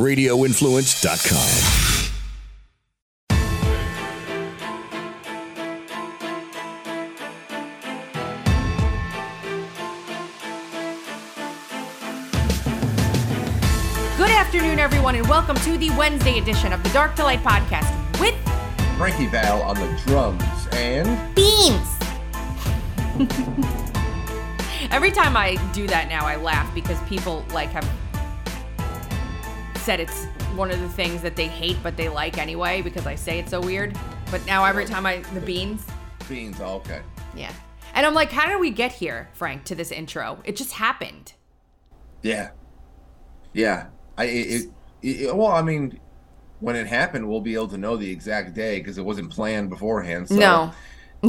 radioinfluence.com. Good afternoon, everyone, and welcome to the Wednesday edition of the Dark to Light podcast with Frankie Val on the drums and Beanz. Every time I do that now, I laugh because people like have said it's one of the things that they hate but they like anyway because I say it's so weird. But now every time I the beans, beans. Oh, okay. yeah. And I'm like, how did we get here, Frank, to this intro? It just happened. Yeah, yeah. I it, it, it- well, I mean, when it happened, we'll be able to know the exact day because it wasn't planned beforehand. So, no,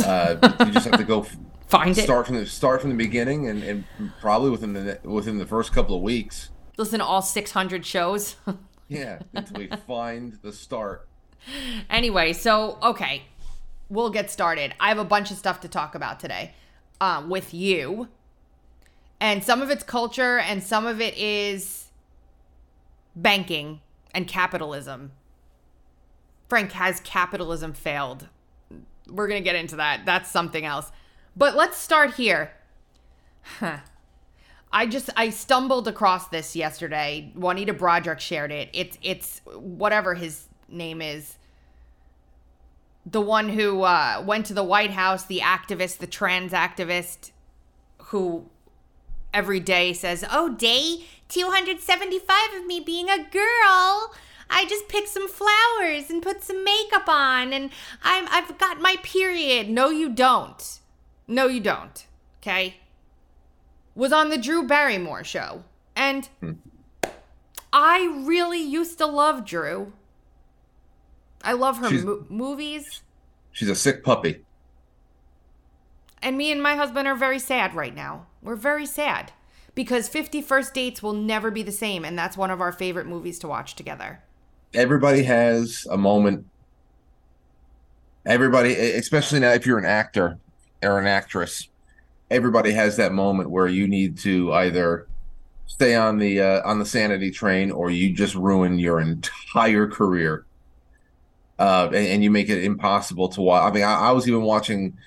uh, you just have to go find it. start from the start from the beginning, and, and probably within the within the first couple of weeks. Listen to all 600 shows. Yeah, until we find the start. Anyway, so okay, we'll get started. I have a bunch of stuff to talk about today um, with you, and some of it's culture, and some of it is banking and capitalism. Frank, has capitalism failed? We're gonna get into that. That's something else. But let's start here. Huh. I just I stumbled across this yesterday. Juanita Broaddrick shared it. It's it's whatever his name is. The one who uh, went to the White House, the activist, the trans activist, who every day says, "Oh, day 275 of me being a girl. I just picked some flowers and put some makeup on, and I'm I've got my period." No, you don't. No, you don't. Okay was on the Drew Barrymore show. And hmm. I really used to love Drew. I love her She's- mo- movies. She's a sick puppy. And me and my husband are very sad right now. We're very sad because 50 First Dates will never be the same. And that's one of our favorite movies to watch together. Everybody has a moment. Everybody, especially now, if you're an actor or an actress, everybody has that moment where you need to either stay on the uh, on the sanity train or you just ruin your entire career uh, and, and you make it impossible to watch. I mean, I, I was even watching.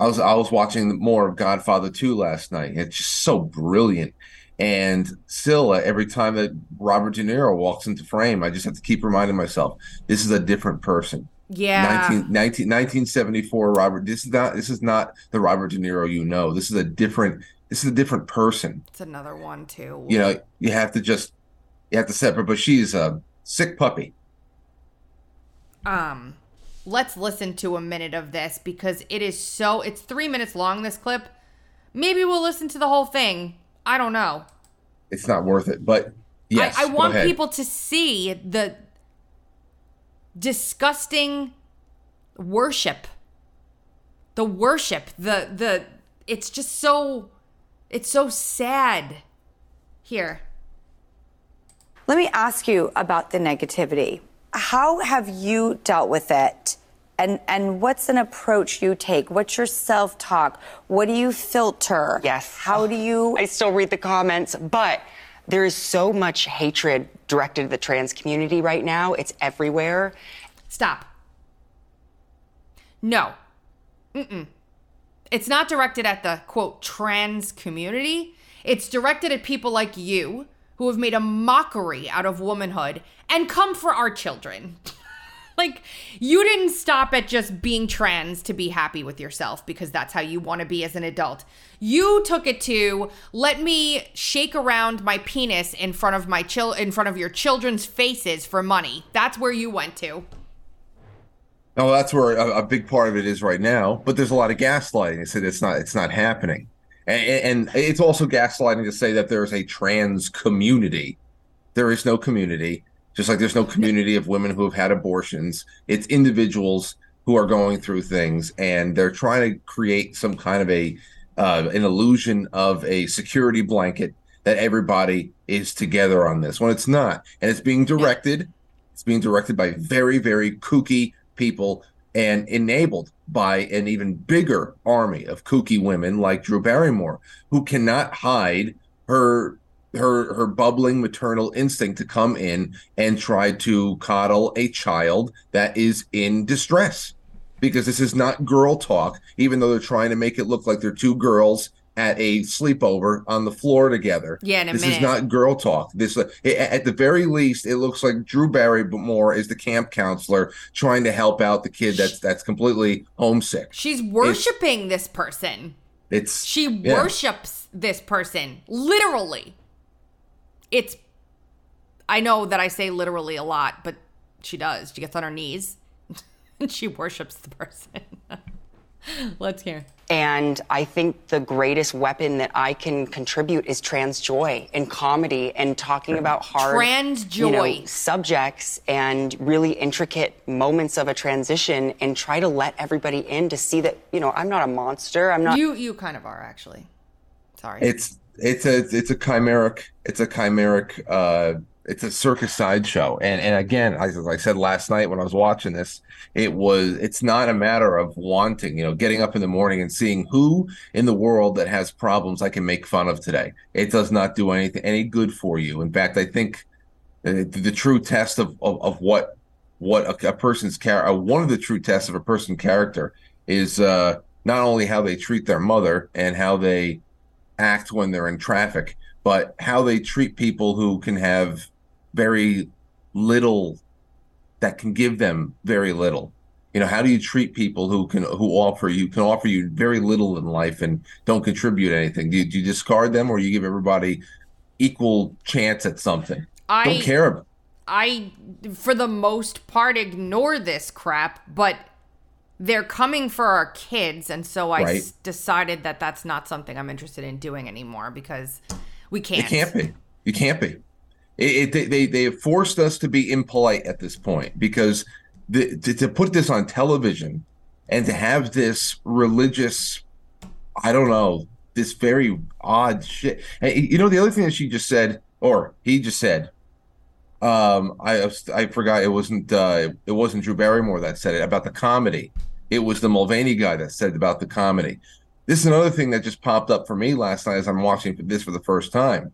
I was I was watching more of Godfather 2 last night. It's just so brilliant. And still, every time that Robert De Niro walks into frame, I just have to keep reminding myself, this is a different person. Yeah. 19, 19 1974 Robert. This is not this is not the Robert De Niro you know. This is a different this is a different person. It's another one, too. You know, you have to just you have to separate. But she's a sick puppy. um let's listen to a minute of this because it is so it's three minutes long this clip maybe we'll listen to the whole thing i don't know It's not worth it. But yes, I, I want people to see the disgusting worship the worship the the it's just so it's so sad here Let me ask you about the negativity. How have you dealt with it? And and what's an approach you take? What's your self-talk? What do you filter? Yes. How do you I still read the comments, but there is so much hatred directed at the trans community right now. It's everywhere. Stop. No. Mm-mm. It's not directed at the quote trans community. It's directed at people like you who have made a mockery out of womanhood and come for our children. like, you didn't stop at just being trans to be happy with yourself because that's how you want to be as an adult. You took it to let me shake around my penis in front of my chil- in front of your children's faces for money. That's where you went to. No, that's where a, a big part of it is right now. But there's a lot of gaslighting. It said it's not it's not happening, and, and it's also gaslighting to say that there's a trans community. There is no community, just like there's no community of women who have had abortions. It's individuals who are going through things, and they're trying to create some kind of a uh, an illusion of a security blanket that everybody is together on this when it's not, and it's being directed. It's being directed by very, very kooky people and enabled by an even bigger army of kooky women like Drew Barrymore, who cannot hide her her her bubbling maternal instinct to come in and try to coddle a child that is in distress because this is not girl talk even though they're trying to make it look like they're two girls at a sleepover on the floor together. Yeah, in a this minute. is not girl talk. This, uh, it- at the very least, it looks like Drew Barrymore is the camp counselor trying to help out the kid that's that's completely homesick. She's worshiping this person. It's She yeah. worships this person literally. It's I know that I say literally a lot, but she does. She gets on her knees and she worships the person. Let's hear. And I think the greatest weapon that I can contribute is trans joy and comedy and talking about hard Trans you know, joy. subjects and really intricate moments of a transition and try to let everybody in to see that, you know, I'm not a monster. I'm not You you kind of are actually. Sorry. It's it's a it's a chimeric it's a chimeric uh it's a circus sideshow. And and again as I said last night when I was watching this it was it's not a matter of wanting you know getting up in the morning and seeing who in the world that has problems I can make fun of today. It does not do anything any good for you. In fact I think uh, the true test of of, of what what a, a person's character one of the true tests of a person's character is uh not only how they treat their mother and how they act when they're in traffic, but how they treat people who can have very little that can give them very little. You know, how do you treat people who can who offer you can offer you very little in life and don't contribute anything? Do you, do you discard them or you give everybody equal chance at something? I don't care. I, for the most part, ignore this crap, but they're coming for our kids. And so I Right. s- decided that that's not something I'm interested in doing anymore because we can't. It can't be. You can't be. It, it, they, they they have forced us to be impolite at this point because the, to, to put this on television and to have this religious, I don't know, this very odd shit. And you know, the other thing that she just said, or he just said, um, I I forgot it wasn't uh, it wasn't Drew Barrymore that said it about the comedy. It was the Mulvaney guy that said about the comedy. This is another thing that just popped up for me last night as I'm watching this for the first time.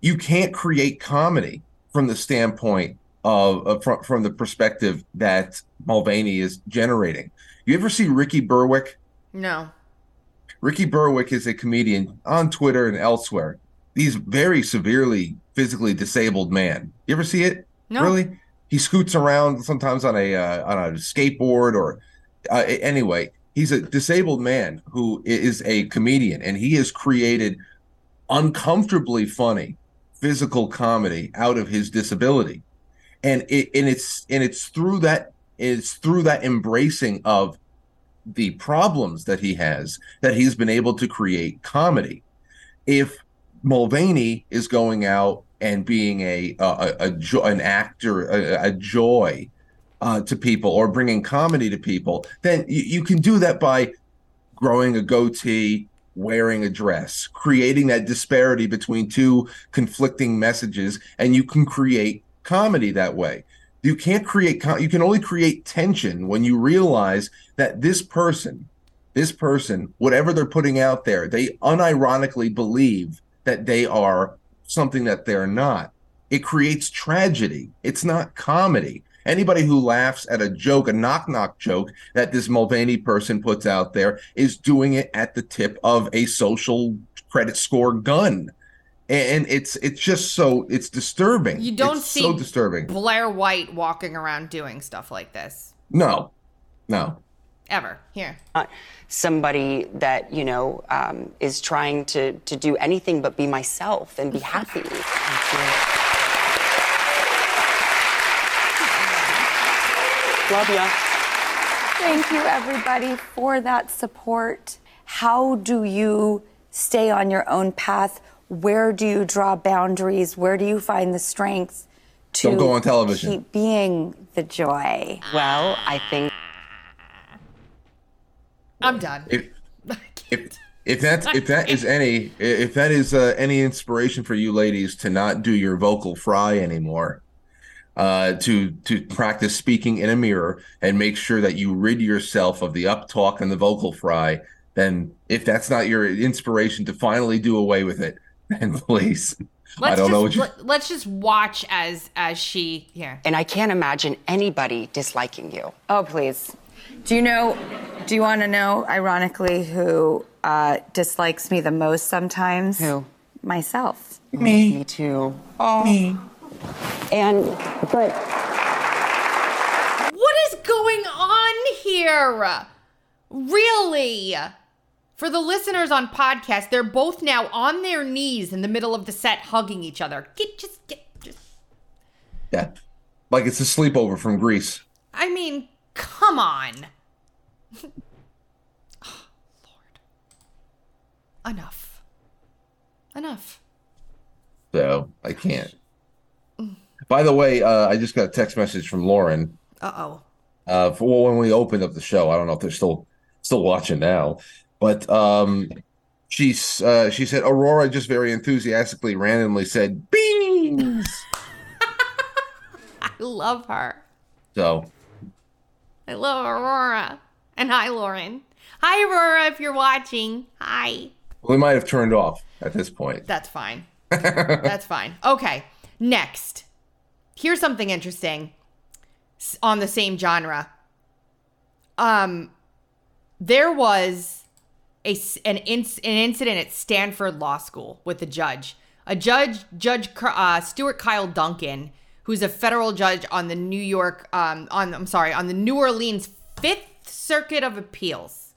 You can't create comedy from the standpoint of, of from, from the perspective that Mulvaney is generating. You ever see Ricky Berwick? No. Ricky Berwick is a comedian on Twitter and elsewhere. He's very severely physically disabled man. You ever see it? No. Really? He scoots around sometimes on a uh, on a skateboard or uh, anyway. He's a disabled man who is a comedian, and he has created uncomfortably funny physical comedy out of his disability, and it and it's and it's through that it's through that embracing of the problems that he has that he's been able to create comedy. If Mulvaney is going out and being a a, a, jo- an actor, a, a joy uh, to people, or bringing comedy to people, then you, you can do that by growing a goatee, wearing a dress, creating that disparity between two conflicting messages, and you can create comedy that way. You can't create, co- you can only create tension when you realize that this person, this person, whatever they're putting out there, they unironically believe that they are something that they're not. It creates tragedy. It's not comedy. Anybody who laughs at a joke, a knock knock joke that this Mulvaney person puts out there, is doing it at the tip of a social credit score gun. And it's it's just so it's disturbing. You don't It's see so disturbing. Blair White walking around doing stuff like this No, no. ever. Here. not somebody that you know um, is trying to to do anything but be myself and be happy. Love ya. Thank you, everybody, for that support. How do you stay on your own path? Where do you draw boundaries? Where do you find the strength to Don't go on television. keep being the joy? Well, I think I'm done. If if if that's if that is any if that is uh, any inspiration for you ladies to not do your vocal fry anymore, uh, to to practice speaking in a mirror and make sure that you rid yourself of the up talk and the vocal fry, then if that's not your inspiration to finally do away with it, then please Let's I don't just, know what you. let, let's just watch as as she here. And I can't imagine anybody disliking you. Oh, please. Do you know, do you want to know, ironically, who uh, dislikes me the most sometimes? Who? Myself. Me too. Oh. Me. And, but What is going on here? Really? For the listeners on podcast, they're both now on their knees in the middle of the set, hugging each other. Get just get just. Yeah, like it's a sleepover from Greece. I mean, come on. oh, Lord. Enough. Enough. So I can't. By the way, uh, I just got a text message from Lauren. Uh oh. Uh, for when we opened up the show, I don't know if they're still still watching now, but um, she's uh, she said Aurora just very enthusiastically, randomly said beans. I love her. so I love Aurora. And hi, Lauren. Hi, Aurora, if you're watching. Hi. we might have turned off at this point. That's fine. That's fine. Okay. Next. Here's something interesting on the same genre. Um there was a an inc- an incident at Stanford Law School with a judge. A judge, Judge uh, Stuart Kyle Duncan, who's a federal judge on the New York um on I'm sorry, on the New Orleans 5th Circuit of Appeals.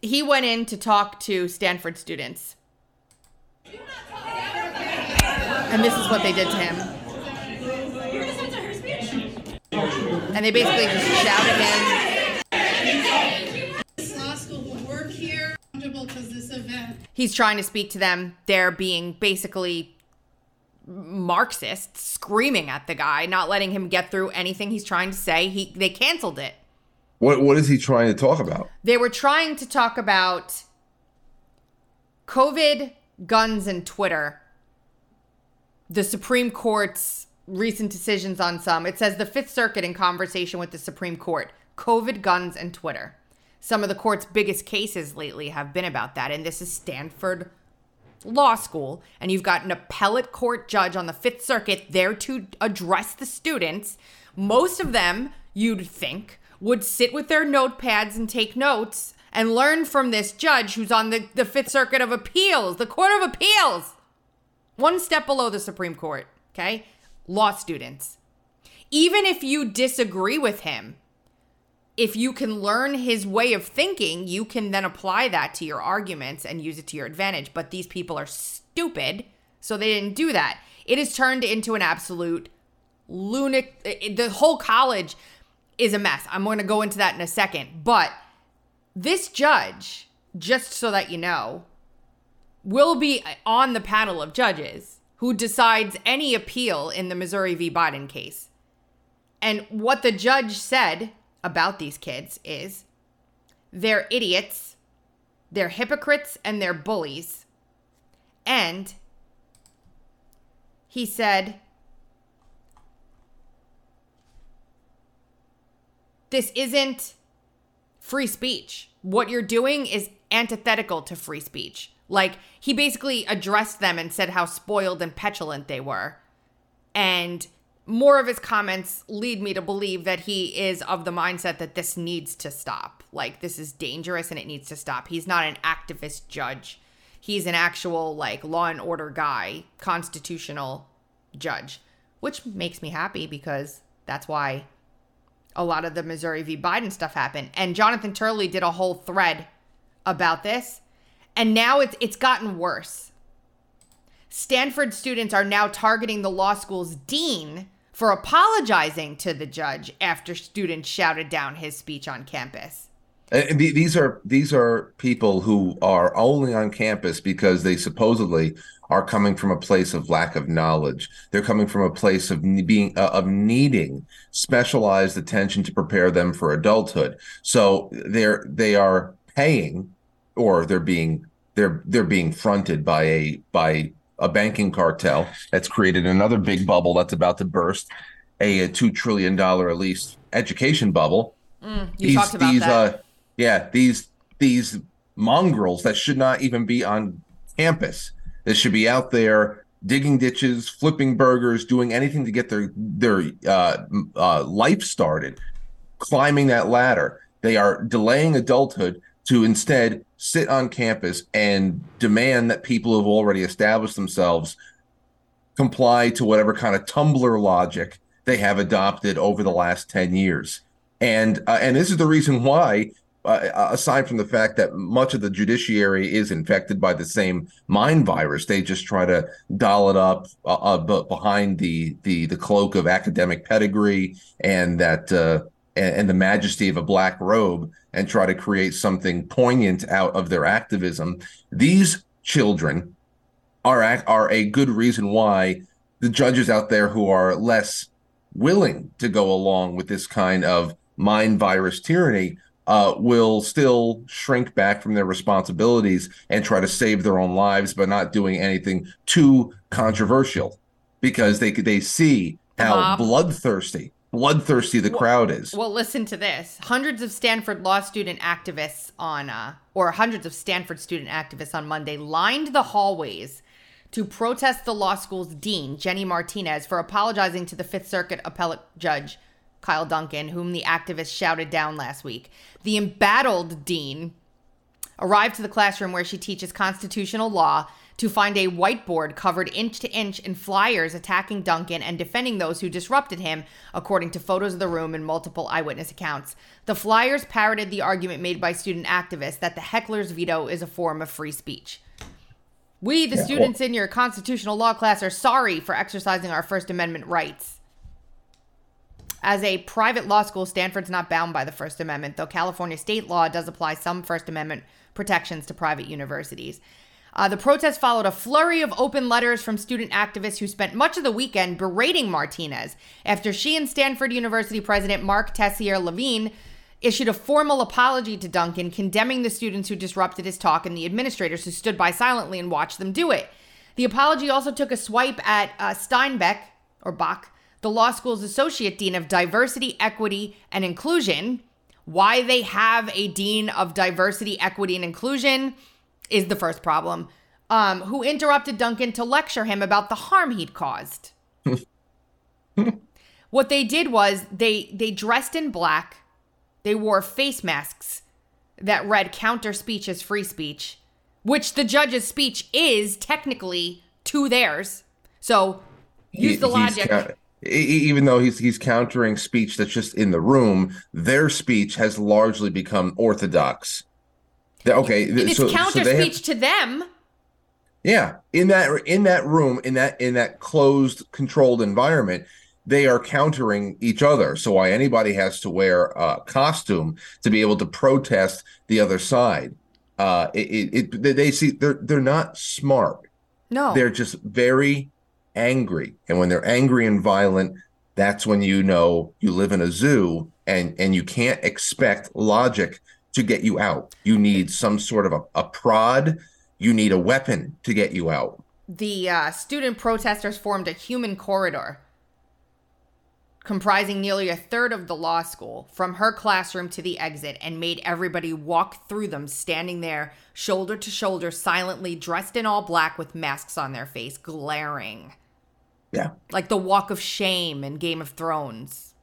He went in to talk to Stanford students. And this is what they did to him. And they basically just shouted him. law school will work here because this event He's trying to speak to them. They're being basically Marxist, screaming at the guy, not letting him get through anything he's trying to say. He they canceled it. What what is he trying to talk about? They were trying to talk about COVID, guns, and Twitter. The Supreme Court's recent decisions on some. It says the Fifth Circuit in conversation with the Supreme Court, COVID, guns, and Twitter. Some of the court's biggest cases lately have been about that, and this is Stanford Law School, and you've got an appellate court judge on the Fifth Circuit there to address the students. Most of them, you'd think, would sit with their notepads and take notes and learn from this judge who's on the, the Fifth Circuit of Appeals, the Court of Appeals, one step below the Supreme Court, okay? Law students. Even if you disagree with him, if you can learn his way of thinking, you can then apply that to your arguments and use it to your advantage. But these people are stupid, so they didn't do that. It has turned into an absolute lunatic. The whole college is a mess. I'm going to go into that in a second. But this judge, just so that you know, will be on the panel of judges who decides any appeal in the Missouri v. Biden case. And what the judge said about these kids is they're idiots, they're hypocrites, and they're bullies. And he said, This isn't free speech. What you're doing is antithetical to free speech. Like, he basically addressed them and said how spoiled and petulant they were. And more of his comments lead me to believe that he is of the mindset that this needs to stop. Like, this is dangerous and it needs to stop. He's not an activist judge, he's an actual, like, law and order guy, constitutional judge, which makes me happy because that's why a lot of the Missouri v. Biden stuff happened. And Jonathan Turley did a whole thread about this. And now it's it's gotten worse. Stanford students are now targeting the law school's dean for apologizing to the judge after students shouted down his speech on campus. And these are these are people who are only on campus because they supposedly are coming from a place of lack of knowledge. They're coming from a place of being uh, of needing specialized attention to prepare them for adulthood. So they're they are paying, or they're being they're they're being fronted by a by a banking cartel that's created another big bubble that's about to burst, a, a two trillion dollar at least education bubble You talked about that. Uh, yeah, these these mongrels that should not even be on campus that should be out there digging ditches, flipping burgers, doing anything to get their their uh, uh, life started, climbing that ladder. They are delaying adulthood to instead sit on campus and demand that people who have already established themselves comply to whatever kind of Tumblr logic they have adopted over the last 10 years. And uh, and this is the reason why uh, aside from the fact that much of the judiciary is infected by the same mind virus, they just try to doll it up uh, uh, behind the, the the cloak of academic pedigree and that uh, and, and, the majesty of a black robe, and try to create something poignant out of their activism. These children are are a good reason why the judges out there who are less willing to go along with this kind of mind virus tyranny uh, will still shrink back from their responsibilities and try to save their own lives, by not doing anything too controversial because they they see how bloodthirsty bloodthirsty the well, crowd is. Well, listen to this: hundreds of Stanford law student activists on, uh, or hundreds of Stanford student activists on Monday lined the hallways to protest the law school's dean, Jenny Martinez, for apologizing to the Fifth Circuit appellate judge Kyle Duncan, whom the activists shouted down last week. The embattled dean arrived to the classroom where she teaches constitutional law to find a whiteboard covered inch to inch in flyers attacking Duncan and defending those who disrupted him, according to photos of the room and multiple eyewitness accounts. The flyers parroted the argument made by student activists that the heckler's veto is a form of free speech. We, the yeah, students well, in your constitutional law class, are sorry for exercising our First Amendment rights. As a private law school, Stanford's not bound by the First Amendment, though California state law does apply some First Amendment protections to private universities. Uh, the protest followed a flurry of open letters from student activists who spent much of the weekend berating Martinez after she and Stanford University President Marc Tessier-Lavigne issued a formal apology to Duncan, condemning the students who disrupted his talk and the administrators who stood by silently and watched them do it. The apology also took a swipe at uh, Steinbeck, or Bach, the law school's associate dean of diversity, equity, and inclusion. Why they have a dean of diversity, equity, and inclusion is the first problem. Um, who interrupted Duncan to lecture him about the harm he'd caused. what they did was they they dressed in black, they wore face masks that read counter speech as free speech, which the judge's speech is technically to theirs. So use the logic even though he's he's countering speech that's just in the room, their speech has largely become orthodox. Okay, it's so, counter so speech have, to them. Yeah, in that in that room, in that in that closed, controlled environment, they are countering each other. So why anybody has to wear a costume to be able to protest the other side? Uh, it, it, it they see they're they're not smart. No, they're just very angry. And when they're angry and violent, that's when you know you live in a zoo and and you can't expect logic to get you out. You need some sort of a, a prod. You need a weapon to get you out. The uh, student protesters formed a human corridor comprising nearly a third of the law school from her classroom to the exit and made everybody walk through them standing there shoulder to shoulder silently dressed in all black with masks on their face glaring yeah. Like the walk of shame in Game of Thrones.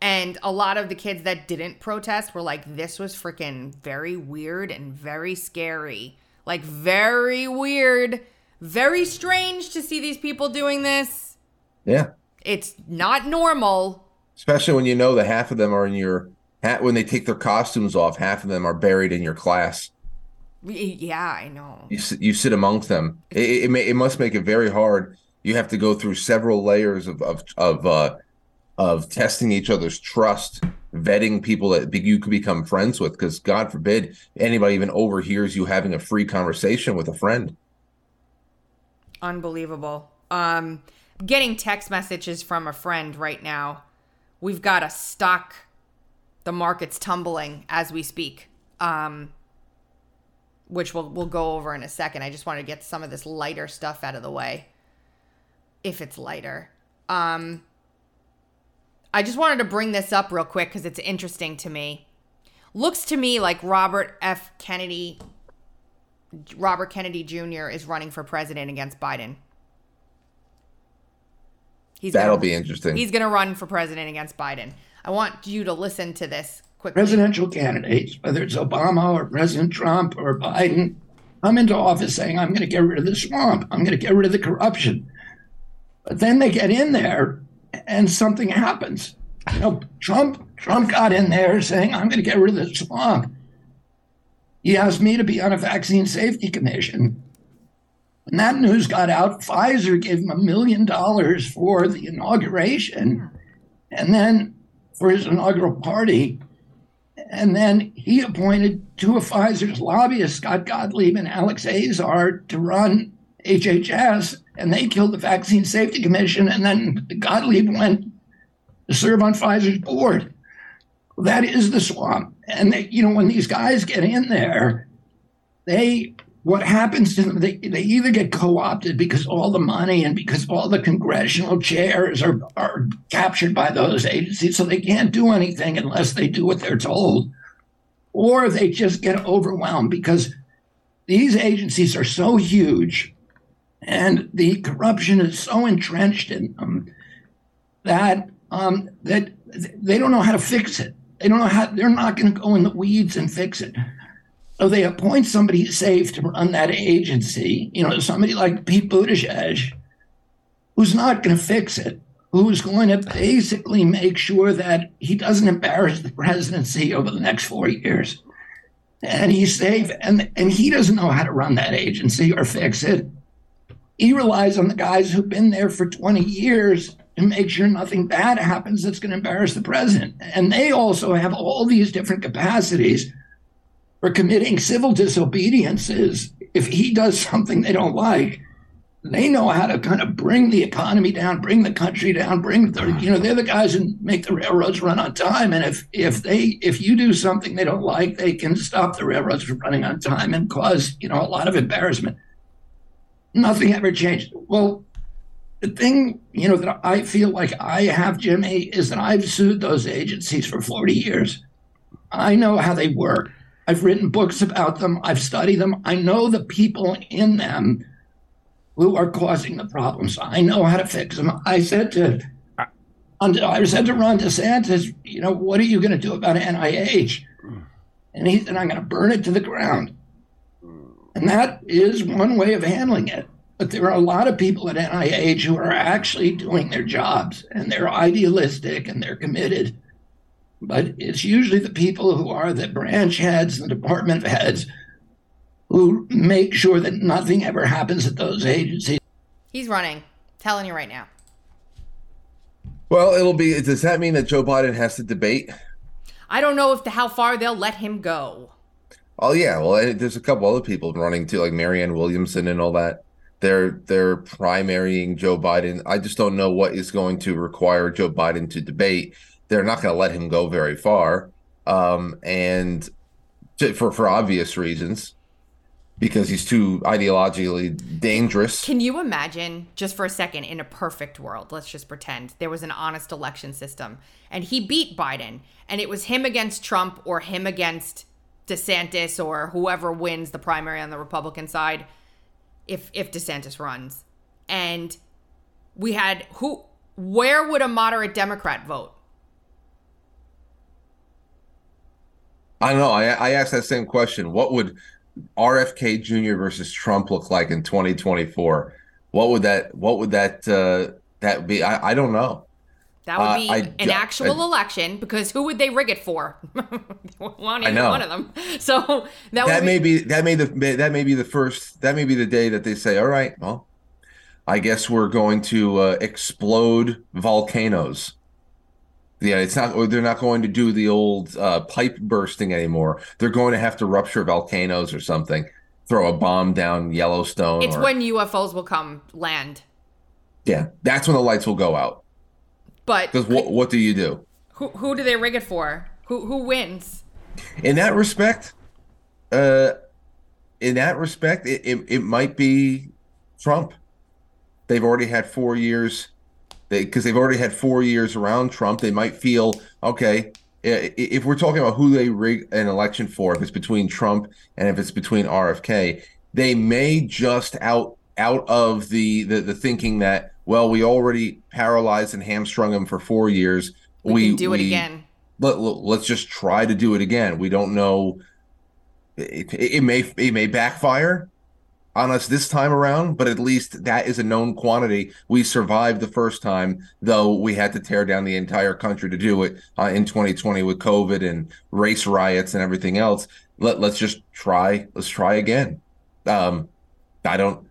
And a lot of the kids that didn't protest were like, this was freaking very weird and very scary. Like, very weird, very strange to see these people doing this. Yeah. It's not normal. Especially when you know that half of them are in your hat when they take their costumes off, half of them are buried in your class. Yeah, I know. You sit, you sit amongst them. It it, may, it must make it very hard. You have to go through several layers of of of uh, of testing each other's trust, vetting people that you could become friends with. Because God forbid anybody even overhears you having a free conversation with a friend. Unbelievable. Um, getting text messages from a friend right now. We've got a stock. The market's tumbling as we speak. Um, which we'll we'll go over in a second. I just want to get some of this lighter stuff out of the way. If it's lighter. Um I just wanted to bring this up real quick cuz it's interesting to me. Looks to me like Robert F Kennedy Robert Kennedy Jr. is running for president against Biden. He's That'll gonna, be interesting. He's going to run for president against Biden. I want you to listen to this quickly. presidential candidates, whether it's Obama or President Trump or Biden, come into office saying, I'm going to get rid of the swamp, I'm going to get rid of the corruption. But then they get in there and something happens. You know, Trump Trump got in there saying, I'm going to get rid of this swamp. He asked me to be on a vaccine safety commission. When that news got out, Pfizer gave him a million dollars for the inauguration and then for his inaugural party. And then he appointed two of Pfizer's lobbyists, Scott Gottlieb and Alex Azar, to run HHS, and they killed the Vaccine Safety Commission. And then Gottlieb went to serve on Pfizer's board. That is the swamp. And they, you know, when these guys get in there, they what happens to them, they, they either get co-opted because all the money and because all the congressional chairs are, are captured by those agencies, so they can't do anything unless they do what they're told, or they just get overwhelmed because these agencies are so huge and the corruption is so entrenched in them that um, that they don't know how to fix it. They don't know how. They're not going to go in the weeds and fix it. So they appoint somebody safe to run that agency. You know, somebody like Pete Buttigieg, who's not going to fix it, who's going to basically make sure that he doesn't embarrass the presidency over the next four years. And he's safe, and and he doesn't know how to run that agency or fix it. He relies on the guys who've been there for 20 years to make sure nothing bad happens that's going to embarrass the president. And they also have all these different capacities for committing civil disobediences. If he does something they don't like, they know how to kind of bring the economy down, bring the country down, bring the, you know, they're the guys who make the railroads run on time. And if if they if you do something they don't like, they can stop the railroads from running on time and cause, you know, a lot of embarrassment. Nothing ever changed. Well, the thing, you know, that I feel like I have, Jimmy, eh, is that I've sued those agencies for 40 years. I know how they work. I've written books about them. I've studied them. I know the people in them who are causing the problems. I know how to fix them. I said to I said to Ron DeSantis, you know, what are you going to do about NIH? And he said, I'm going to burn it to the ground. And that is one way of handling it. But there are a lot of people at NIH who are actually doing their jobs and they're idealistic and they're committed. But it's usually the people who are the branch heads and the department heads who make sure that nothing ever happens at those agencies. He's running. Telling you right now. well, it'll be. Does that mean that Joe Biden has to debate? I don't know if the, how far they'll let him go. Oh yeah, well, there's a couple other people running too, like Marianne Williamson and all that. They're they're primarying Joe Biden. I just don't know what is going to require Joe Biden to debate. They're not going to let him go very far, um, and to, for for obvious reasons, because he's too ideologically dangerous. Can you imagine, just for a second, in a perfect world, let's just pretend there was an honest election system and he beat Biden and it was him against Trump or him against DeSantis or whoever wins the primary on the Republican side if if DeSantis runs. And we had who where would a moderate Democrat vote? I know. I I asked that same question. What would RFK Jr. versus Trump look like in 2024? What would that what would that uh that be? I, I don't know. That would Uh, be I an actual I- election because who would they rig it for? One, I know. one of them. So that, that be, may be that may the that may be the first that may be the day that they say all right well i guess we're going to uh, explode volcanoes yeah it's not they're not going to do the old uh, pipe bursting anymore they're going to have to rupture volcanoes or something throw a bomb down yellowstone It's or- when UFOs will come land. yeah that's when the lights will go out But because what, what do you do who who do they rig it for? Who who wins? in that respect uh in that respect it, it, it might be trump they've already had four years they because they've already had four years around trump they might feel okay if we're talking about who they rig an election for if it's between trump and if it's between rfk they may just out out of the the, the thinking that well we already paralyzed and hamstrung him for four years. We, can do it again. let, let, us just try to do it again. We don't know. It, it, it may it may backfire on us this time around but at least that is a known quantity. We survived the first time though we had to tear down the entire country to do it uh, in 2020 with covid and race riots and everything else. Let, let's just try let's try again. Um i don't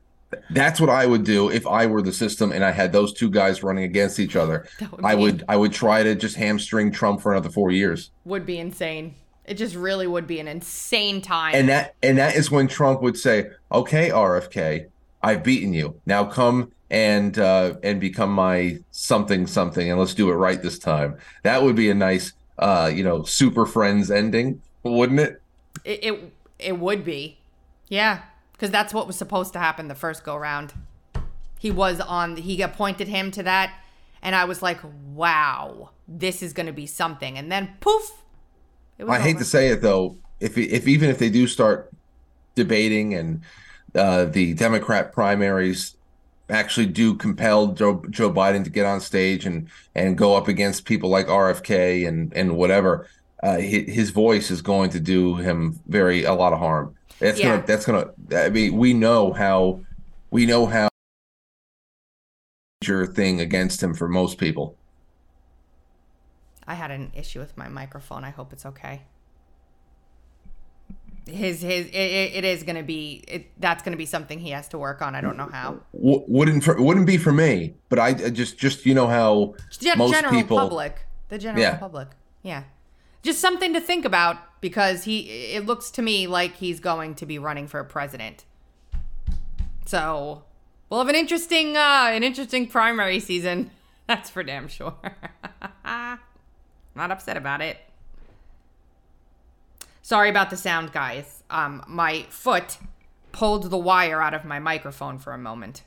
that's what I would do if I were the system and I had those two guys running against each other. Would I would I would try to just hamstring Trump for another 4 years. Would be insane. It just really would be an insane time. And that and that is when Trump would say, "Okay, RFK, I've beaten you. Now come and uh and become my something something and let's do it right this time." That would be a nice uh, you know, super friends ending, wouldn't it? It it, it would be. Yeah, because that's what was supposed to happen the first go round. He was on. He appointed him to that, and I was like, "Wow, this is going to be something." And then poof. I hate over. to say it though, if if even if they do start debating and uh, the Democrat primaries actually do compel Joe, Joe Biden to get on stage and and go up against people like RFK and and whatever, uh, his, his voice is going to do him very a lot of harm. That's Yeah. gonna that's gonna. I mean, we know how we know how major thing against him for most people. I had an issue with my microphone. I hope it's okay. His his it, it is going to be it, that's going to be something he has to work on. I don't know how. Wouldn't for, wouldn't be for me, but I I just just you know how Gen- most general people public, the general Yeah. public, yeah, just something to think about because he. It looks to me like he's going to be running for president. So we'll have an interesting uh an interesting primary season. That's for damn sure. Not upset about it. Sorry about the sound, guys. Um, my foot pulled the wire out of my microphone for a moment.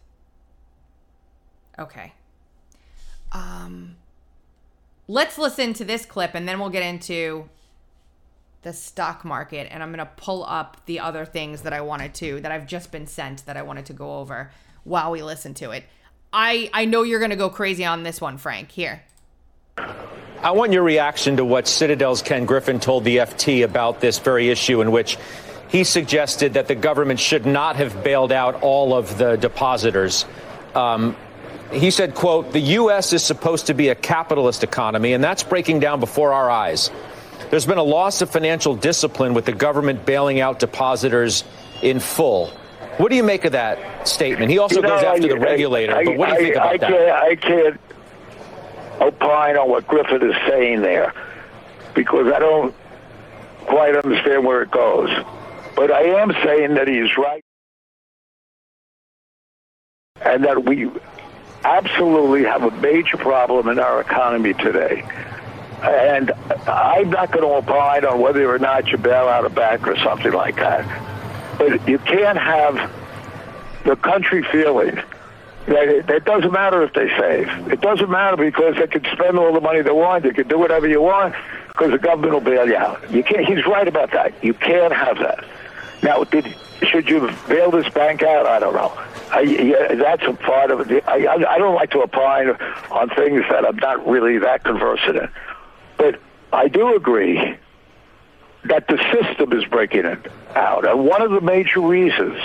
Okay. Um, let's listen to this clip and then we'll get into the stock market. And I'm going to pull up the other things that I wanted to, that I've just been sent that I wanted to go over while we listen to it. I, I know you're going to go crazy on this one, Frank. Here. I want your reaction to what Citadel's Ken Griffin told the FT about this very issue, in which he suggested that the government should not have bailed out all of the depositors. Um, he said, quote, the U.S. is supposed to be a capitalist economy, and that's breaking down before our eyes. There's been a loss of financial discipline with the government bailing out depositors in full. What do you make of that statement? He also You know, goes after I- the regulator, I- but what do you I- think about I that? Can't, I can't opine on what Griffith is saying there because I don't quite understand where it goes. But I am saying that he's right and that we absolutely have a major problem in our economy today. And I'm not going to opine on whether or not you bail out a bank or something like that. But you can't have the country feeling that it, it doesn't matter if they save. It doesn't matter because they can spend all the money they want. They can do whatever you want because the government will bail you out. You can't. He's right about that. You can't have that. Now, did should you bail this bank out? I don't know. I, yeah, that's a part of it. I, I, I don't like to opine on things that I'm not really that conversant in. But I do agree that the system is breaking it out. And one of the major reasons,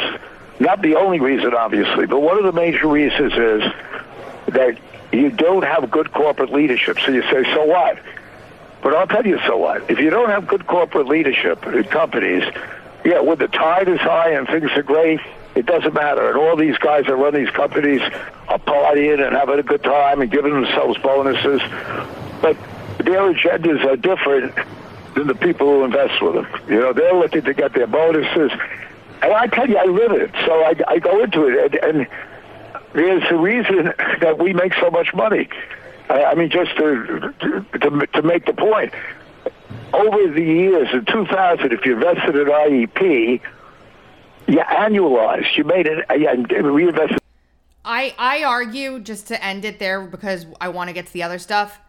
not the only reason, obviously, but one of the major reasons is that you don't have good corporate leadership. So you say, so what? But I'll tell you, so what? If you don't have good corporate leadership in companies, yeah, when the tide is high and things are great, it doesn't matter. And all these guys that run these companies are partying and having a good time and giving themselves bonuses. But their agendas are different than the people who invest with them. You know, they're looking to get their bonuses. And I tell you, I live it. So I, I go into it. And, and there's a reason that we make so much money. I, I mean, just to, to, to make the point, over the years, in 2000, if you invested in IEP, you annualized. You made it, you reinvested. I I argue just to end it there because I want to get to the other stuff.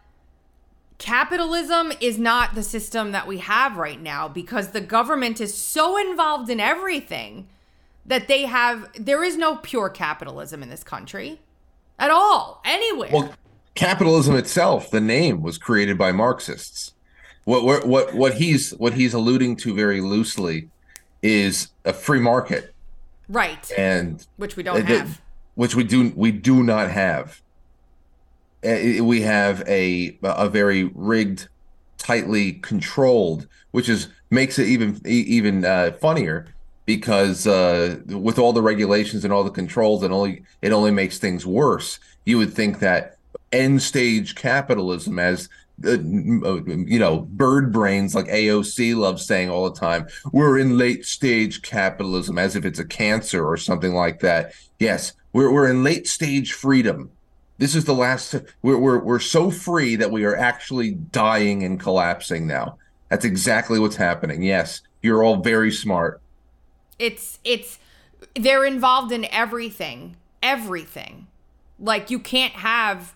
Capitalism is not the system that we have right now because the government is so involved in everything that they have there is no pure capitalism in this country at all anywhere. Well, capitalism itself, the name was created by Marxists. What what what what he's what he's alluding to very loosely is a free market, right. and Which we don't have. which we do we do not have. Uh, We have a a very rigged, tightly controlled, which is makes it even even uh, funnier because uh, with all the regulations and all the controls, and only it only makes things worse. You would think that end stage capitalism, as uh, you know, bird brains like AOC loves saying all the time, we're in late stage capitalism, as if it's a cancer or something like that. Yes, we're we're in late stage freedom. This is the last. We're we're we're so free that we are actually dying and collapsing now. That's exactly what's happening. Yes, you're all very smart. It's it's they're involved in everything. Everything. Like you can't have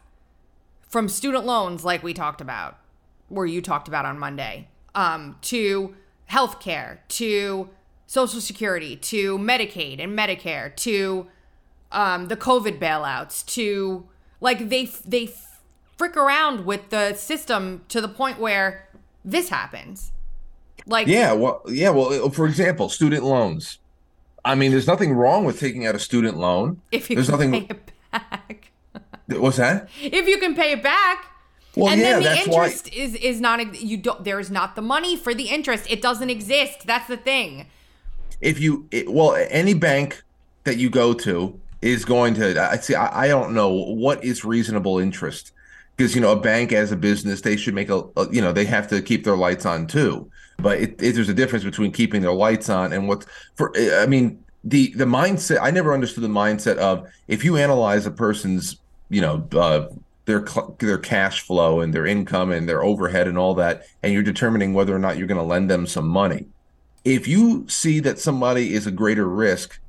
from student loans like we talked about where you talked about on Monday, um, to healthcare, to Social Security, to Medicaid and Medicare, to um, the COVID bailouts, to like they they frick around with the system to the point where this happens. Like Yeah, well, yeah, well, for example, student loans. I mean, there's nothing wrong with taking out a student loan. if you there's nothing. pay it back, What's that? if you can pay it back. Well, and yeah, then the that's why. interest is is not you don't there is not the money for the interest. It doesn't exist. That's the thing. if you it, well any bank that you go to is going to i see i, I don't know what is reasonable interest because you know a bank as a business they should make a, a you know they have to keep their lights on too but it, it, there's a difference between keeping their lights on and what for i mean the the mindset i never understood the mindset of if you analyze a person's you know uh their their cash flow and their income and their overhead and all that and you're determining whether or not you're going to lend them some money if you see that somebody is a greater risk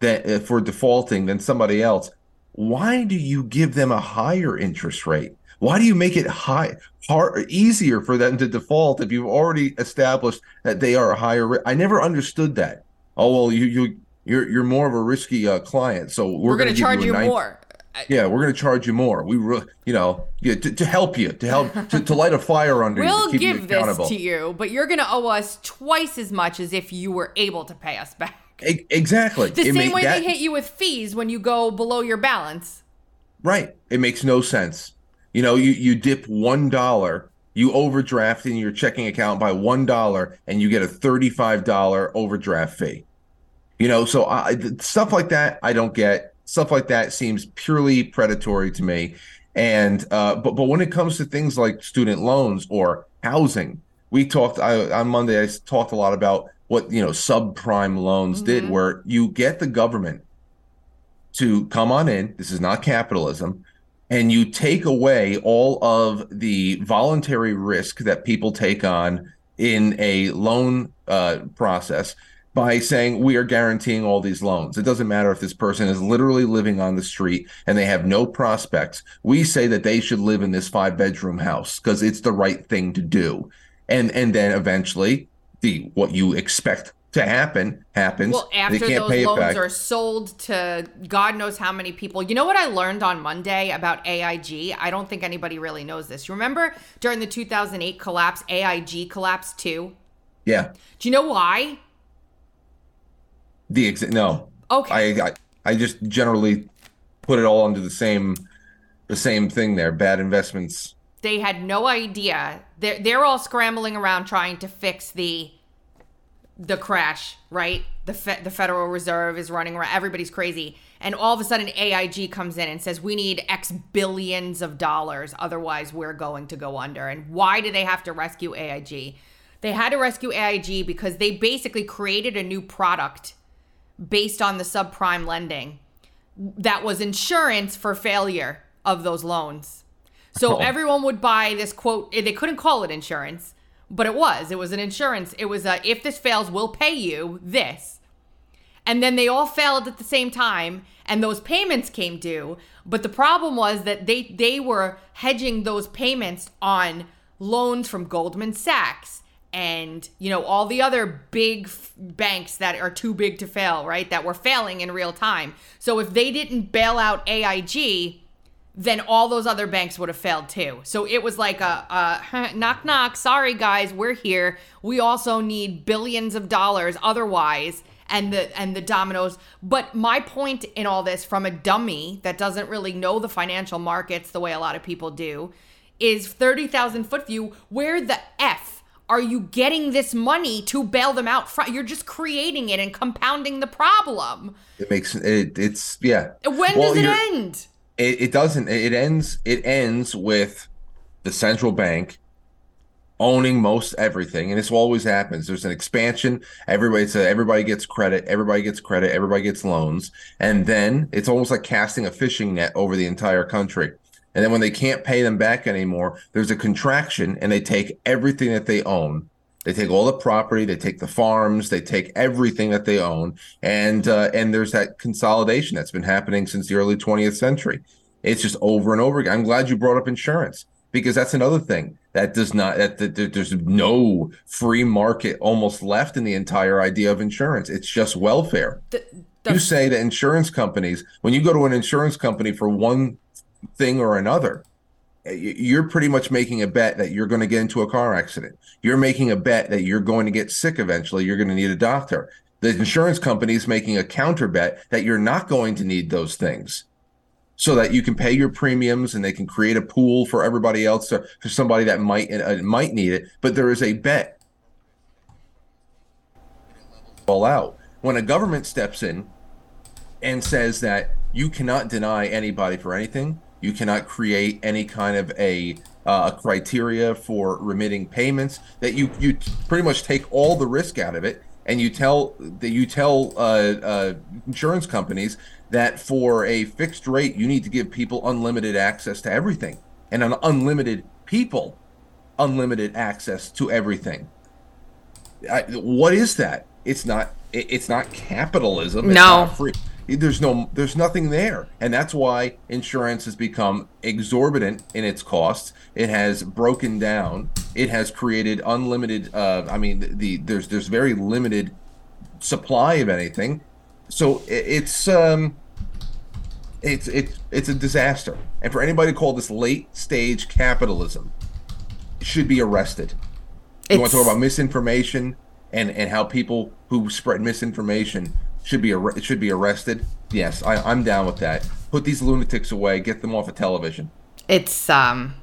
that uh, for defaulting than somebody else, why do you give them a higher interest rate? Why do you make it high, hard, easier for them to default if you've already established that they are a higher risk? I never understood that. Oh well, you you you're you're more of a risky uh, client, so we're, We're, going gonna charge you nine- more. Yeah, we're going to charge you more. We, re- you know, yeah, to, to help you, to help, to, to light a fire under you, We'll to keep you give this to you, but you're gonna owe us twice as much as if you were able to pay us back. E- exactly. The It same make way that- they hit you with fees when you go below your balance. Right. It makes no sense. You know, you, you dip one dollar, you overdraft in your checking account by one dollar, and you get a thirty-five dollar overdraft fee. You know, so I, stuff like that I don't get. Stuff like that seems purely predatory to me. And uh, but but when it comes to things like student loans or housing, we talked I, on Monday. I talked a lot about what you know subprime loans did, where you get the government to come on in. This is not capitalism. And you take away all of the voluntary risk that people take on in a loan uh, process by saying we are guaranteeing all these loans. It doesn't matter if this person is literally living on the street and they have no prospects. We say that they should live in this five bedroom house because it's the right thing to do. And and then eventually the what you expect to happen happens. Well, after those loans are sold to God knows how many people. You know what I learned on Monday about AIG? I don't think anybody really knows this. You remember during the 2008 collapse, AIG collapsed too? yeah. Do you know why? The ex- no. Okay. I, I I just generally put it all under the same the same thing there. Bad investments. they had no idea. They're they're all scrambling around trying to fix the the crash, right? The fe- the Federal Reserve is running around. Everybody's crazy, and all of a sudden AIG comes in and says we need X billions of dollars, otherwise we're going to go under. And why do they have to rescue AIG? They had to rescue AIG because they basically created a new product based on the subprime lending that was insurance for failure of those loans. So Oh. everyone would buy this quote. Eh, they couldn't call it insurance, but it was. It was an insurance. It was a if this fails, we'll pay you this. And then they all failed at the same time, and those payments came due. But the problem was that they they were hedging those payments on loans from Goldman Sachs and you know all the other big f- banks that are too big to fail, right? That were failing in real time. So if they didn't bail out AIG, then all those other banks would have failed too. So it was like a, a knock knock. Sorry guys, we're here. We also need billions of dollars otherwise and the and the dominoes. But my point in all this from a dummy that doesn't really know the financial markets the way a lot of people do is 30,000 foot view where the f are you getting this money to bail them out you're just creating it and compounding the problem. It makes it. It's yeah. When Well, does it end? It, it doesn't. It ends. It ends with the central bank owning most everything, and this always happens. There's an expansion. Everybody so everybody gets credit. Everybody gets credit. Everybody gets loans, and then it's almost like casting a fishing net over the entire country. And then when they can't pay them back anymore, there's a contraction, and they take everything that they own. They take all the property, they take the farms, they take everything that they own, and uh, and there's that consolidation that's been happening since the early 20th century. It's just over and over again. I'm glad you brought up insurance because that's another thing that does not that, that, that there's no free market almost left in the entire idea of insurance. It's just welfare. The, the You say that insurance companies, when you go to an insurance company for one thing or another, you're pretty much making a bet that you're going to get into a car accident. You're making a bet that you're going to get sick eventually. You're going to need a doctor. The insurance company is making a counter bet that you're not going to need those things so that you can pay your premiums and they can create a pool for everybody else to, for somebody that might uh, might need it. But there is a bet all out. When a government steps in and says that you cannot deny anybody for anything, you cannot create any kind of a uh, criteria for remitting payments. That you you pretty much take all the risk out of it, and you tell that you tell uh, uh, insurance companies that for a fixed rate, you need to give people unlimited access to everything, and an unlimited people unlimited access to everything. I, what is that? It's not. It, it's not capitalism. It's No. not free. There's no. There's nothing there, and that's why insurance has become exorbitant in its costs. It has broken down. It has created unlimited. Uh, I mean, the, the there's there's very limited supply of anything. So it, it's um. It's it's it's a disaster, and for anybody to call this late stage capitalism, should be arrested. You want to talk about misinformation and and how people who spread misinformation should be ar- should be arrested? Yes, I, I'm down with that. Put these lunatics away. Get them off of television. it's um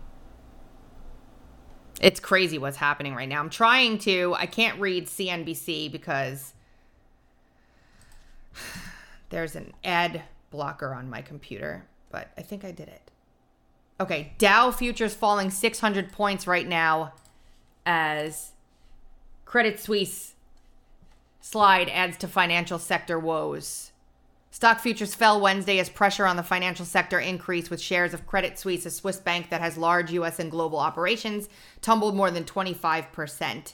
it's crazy what's happening right now. I'm trying to I can't read CNBC because there's an ad blocker on my computer, but I think I did it. Okay, Dow futures falling 600 points right now as Credit Suisse slide adds to financial sector woes. Stock futures fell Wednesday as pressure on the financial sector increased with shares of Credit Suisse, a Swiss bank that has large US and global operations, tumbled more than 25%.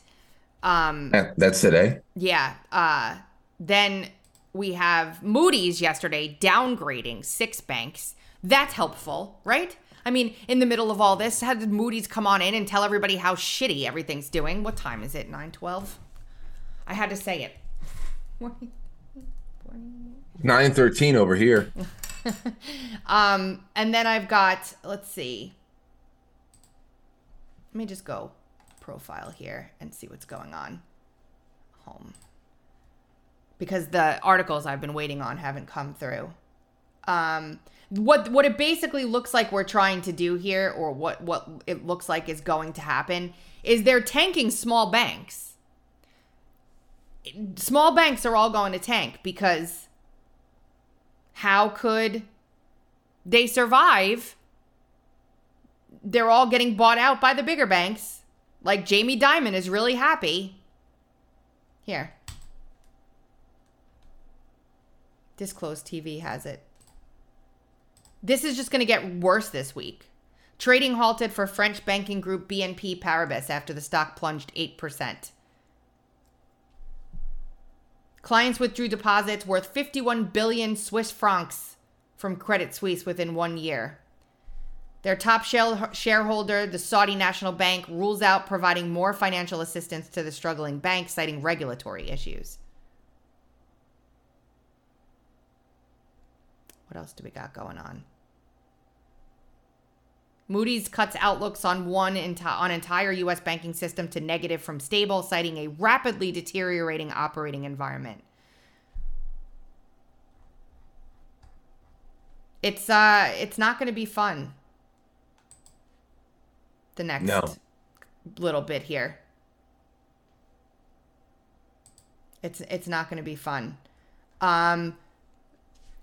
Um, That's today. yeah. Uh, then we have Moody's yesterday downgrading six banks. That's helpful, right? I mean, in the middle of all this, had Moody's come on in and tell everybody how shitty everything's doing? What time is it? 9:12? I had to say it. Nine thirteen over here. Um, and then I've got, let's see. Let me just go profile here and see what's going on. Home. Because the articles I've been waiting on haven't come through. Um, what what it basically looks like we're trying to do here, or what what it looks like is going to happen, is they're tanking small banks. Small banks are all going to tank because how could they survive? They're all getting bought out by the bigger banks. Like Jamie Dimon is really happy. Here. Disclosed TV has it. This is just going to get worse this week. Trading halted for French banking group BNP Paribas after the stock plunged 8%. Clients withdrew deposits worth 51 billion Swiss francs from Credit Suisse within one year. Their top shareholder, the Saudi National Bank, rules out providing more financial assistance to the struggling bank, citing regulatory issues. What else do we got going on? Moody's cuts outlooks on one enti- on entire U.S. banking system to negative from stable, citing a rapidly deteriorating operating environment. It's uh, it's not going to be fun. The next No. little bit here. It's it's not going to be fun. Um,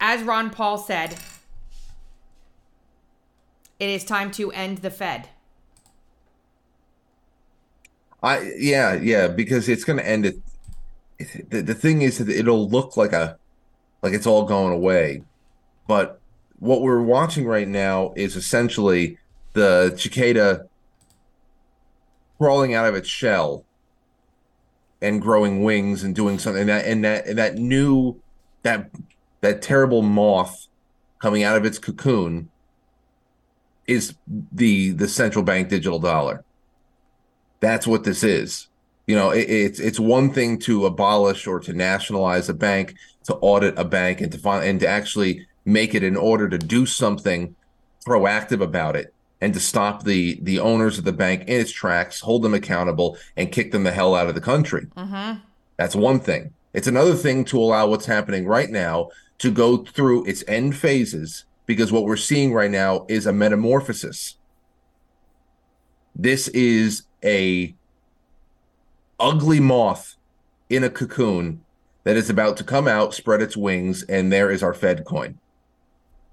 as Ron Paul said, it is time to end the Fed. I yeah yeah because it's going to end it. The, the thing is that it'll look like a like it's all going away, but what we're watching right now is essentially the cicada crawling out of its shell and growing wings and doing something and that and that and that new that that terrible moth coming out of its cocoon is the the central bank digital dollar. That's what this is. You know it, it's it's one thing to abolish or to nationalize a bank to audit a bank and to find and to actually make it in order to do something proactive about it and to stop the the owners of the bank in its tracks hold them accountable and kick them the hell out of the country. Mm-hmm. That's one thing. It's another thing to allow what's happening right now to go through its end phases because what we're seeing right now is a metamorphosis. This is a ugly moth in a cocoon that is about to come out, spread its wings, and there is our Fed coin.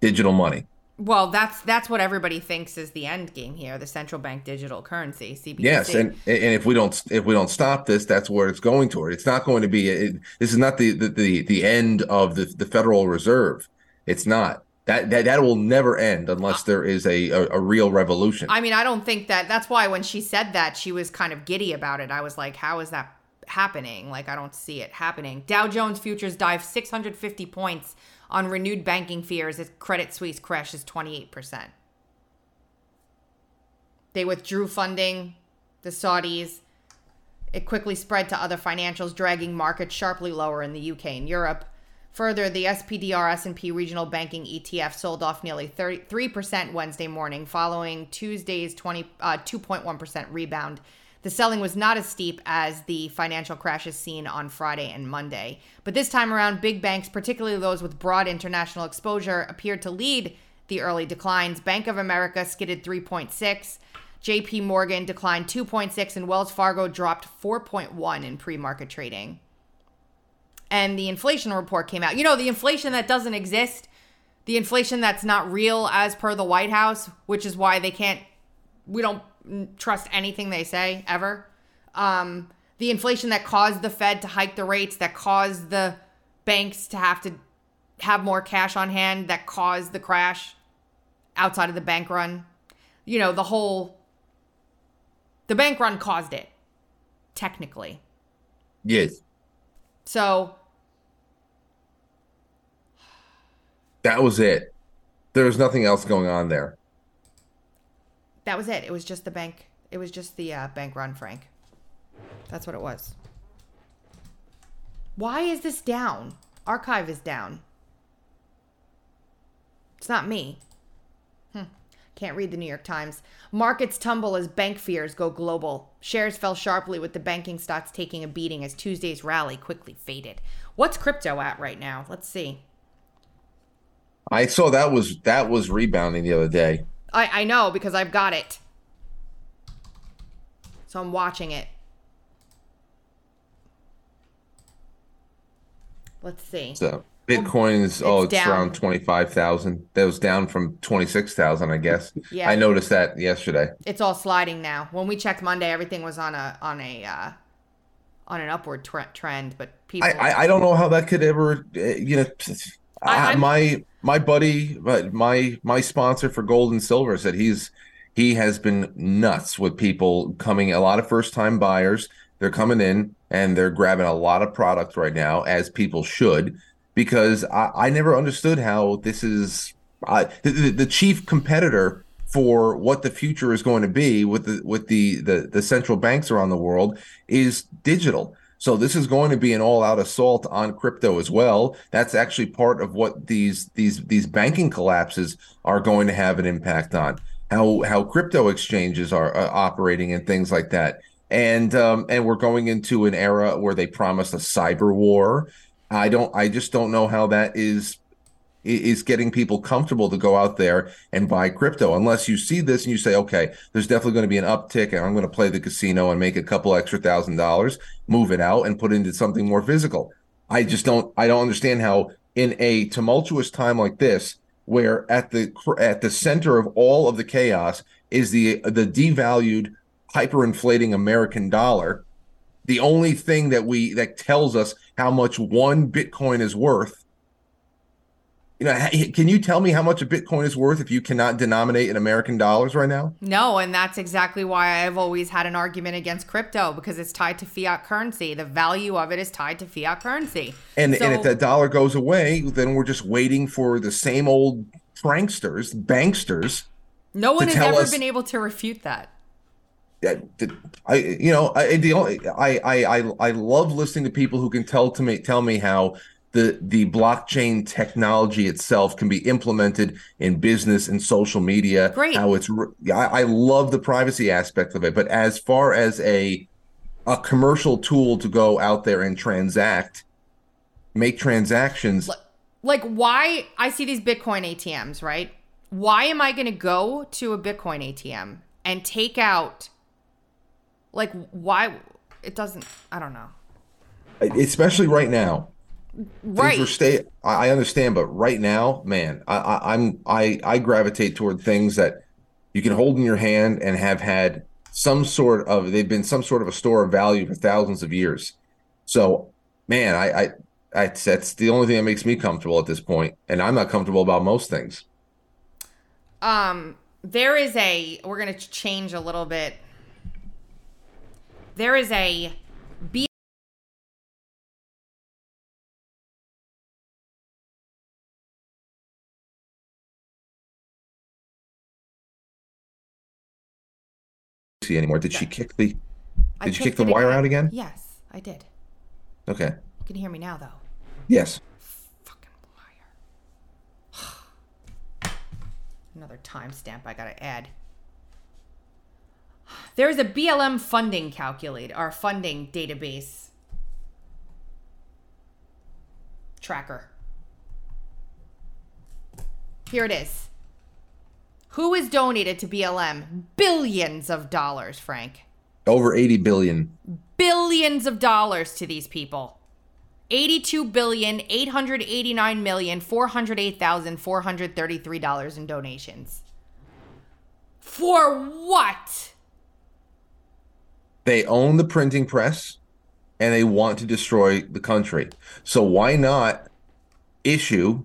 Digital money. Well, that's that's what everybody thinks is the end game here, the central bank digital currency, CBDC. Yes, and and if we don't if we don't stop this, that's where it's going toward. It's not going to be. It, this is not the, the the the end of the the Federal Reserve. It's not. That that that will never end unless uh, there is a a, a real revolution. I mean, I don't think that that's why when she said that, she was kind of giddy about it. I was like, how is that happening? Like, I don't see it happening. Dow Jones futures dive 650 points on renewed banking fears as Credit Suisse crashes 28%. They withdrew funding, the Saudis. It quickly spread to other financials, dragging markets sharply lower in the UK and Europe. Further, the SPDR S&P Regional Banking ETF sold off nearly 33% Wednesday morning, following Tuesday's 20, uh, 2.1% rebound. The selling was not as steep as the financial crashes seen on Friday and Monday. But this time around, big banks, particularly those with broad international exposure, appeared to lead the early declines. Bank of America skidded 3.6, JP Morgan declined 2.6, and Wells Fargo dropped 4.1 in pre-market trading and the inflation report came out. You know, the inflation that doesn't exist, the inflation that's not real as per the White House, which is why they can't, we don't trust anything they say ever. Um, the inflation that caused the Fed to hike the rates, that caused the banks to have to have more cash on hand, that caused the crash outside of the bank run. You know, the whole, the bank run caused it, technically. yes, So that was it. There was nothing else going on there. That was it. It was just the bank. It was just the uh, bank run, Frank. That's what it was. Why is this down? Archive is down. It's not me. Hmm. Can't read the New York Times. Markets tumble as bank fears go global. Shares fell sharply with the banking stocks taking a beating as Tuesday's rally quickly faded. What's crypto at right now? Let's see. I saw that was that was rebounding the other day. I, I know because I've got it. So I'm watching it. Let's see. So Bitcoin is oh, it's it's around twenty five thousand. That was down from twenty six thousand, I guess. Yeah. I noticed that yesterday. It's all sliding now. When we checked Monday, everything was on a on a uh, on an upward tre- trend, but people I, I I don't know how that could ever uh, you know. I- my my buddy, uh, my my sponsor for gold and silver said he's he has been nuts with people coming. A lot of first time buyers. They're coming in and they're grabbing a lot of product right now, as people should, because I, I never understood how this is. I, the, the, the chief competitor for what the future is going to be with the with the the, the central banks around the world is digital. So this is going to be an all-out assault on crypto as well. That's actually part of what these these these banking collapses are going to have an impact on how how crypto exchanges are uh, operating and things like that. And um, and we're going into an era where they promised a cyber war. I don't. I just don't know how that is is getting people comfortable to go out there and buy crypto. Unless you see this and you say okay there's definitely going to be an uptick and i'm going to play the casino and make a couple extra thousand dollars move it out and put into something more physical. I just don't i don't understand how in a tumultuous time like this where at the at the center of all of the chaos is the the devalued hyperinflating american dollar the only thing that we that tells us how much one bitcoin is worth you know, can you tell me how much a Bitcoin is worth if you cannot denominate in American dollars right now? No, and that's exactly why I've always had an argument against crypto because it's tied to fiat currency. The value of it is tied to fiat currency. And So- and if that dollar goes away, then we're just waiting for the same old pranksters, banksters. no one has ever us- been able to refute that. I you know I the only I I I I love listening to people who can tell to me tell me how the the blockchain technology itself can be implemented in business and social media. Great. How it's I, I love the privacy aspect of it, but as far as a a commercial tool to go out there and transact, make transactions. Like, why I see these Bitcoin ATMs, right? Why am I going to go to a Bitcoin ATM and take out, like, why? It doesn't, I don't know. especially right now. Right. Things stay. I I understand, but right now, man, I, I, I'm I I gravitate toward things that you can hold in your hand and have had some sort of. They've been some sort of a store of value for thousands of years. So, man, I I, I that's the only thing that makes me comfortable at this point, and I'm not comfortable about most things. Um, there is a, we're going to change a little bit. There is a B See anymore? Did she kick the? I Did you kick the wire out again? Yes, I did. Okay. You can hear me now, though. Yes. Fucking wire. Another timestamp I gotta add. There's a BLM funding calculator or funding database tracker. Here it is. Who has donated to BLM? Billions of dollars, Frank. Over eighty billion. billions of dollars to these people. 82 billion 889 million 408,433 dollars in donations. For what? they own the printing press and they want to destroy the country. So why not issue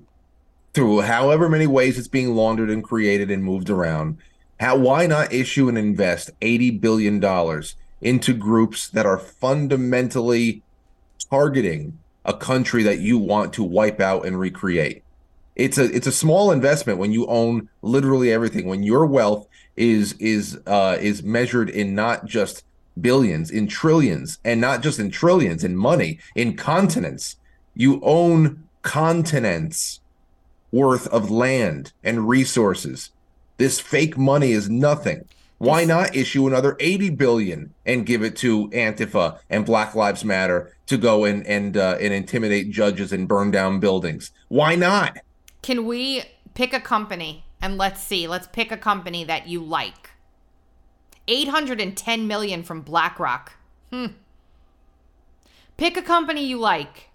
through however many ways it's being laundered and created and moved around? How why not issue and invest 80 billion dollars into groups that are fundamentally targeting a country that you want to wipe out and recreate? It's a it's a small investment when you own literally everything. When your wealth is is uh is measured in not just billions, in trillions, and not just in trillions, in money, in continents. You own continents worth of land and resources. This fake money is nothing. Why not issue another 80 billion and give it to Antifa and Black Lives Matter to go and and uh, and intimidate judges and burn down buildings? Why not? Can we pick a company and let's see, let's pick a company that you like. 810 million from BlackRock. Hmm. Pick a company you like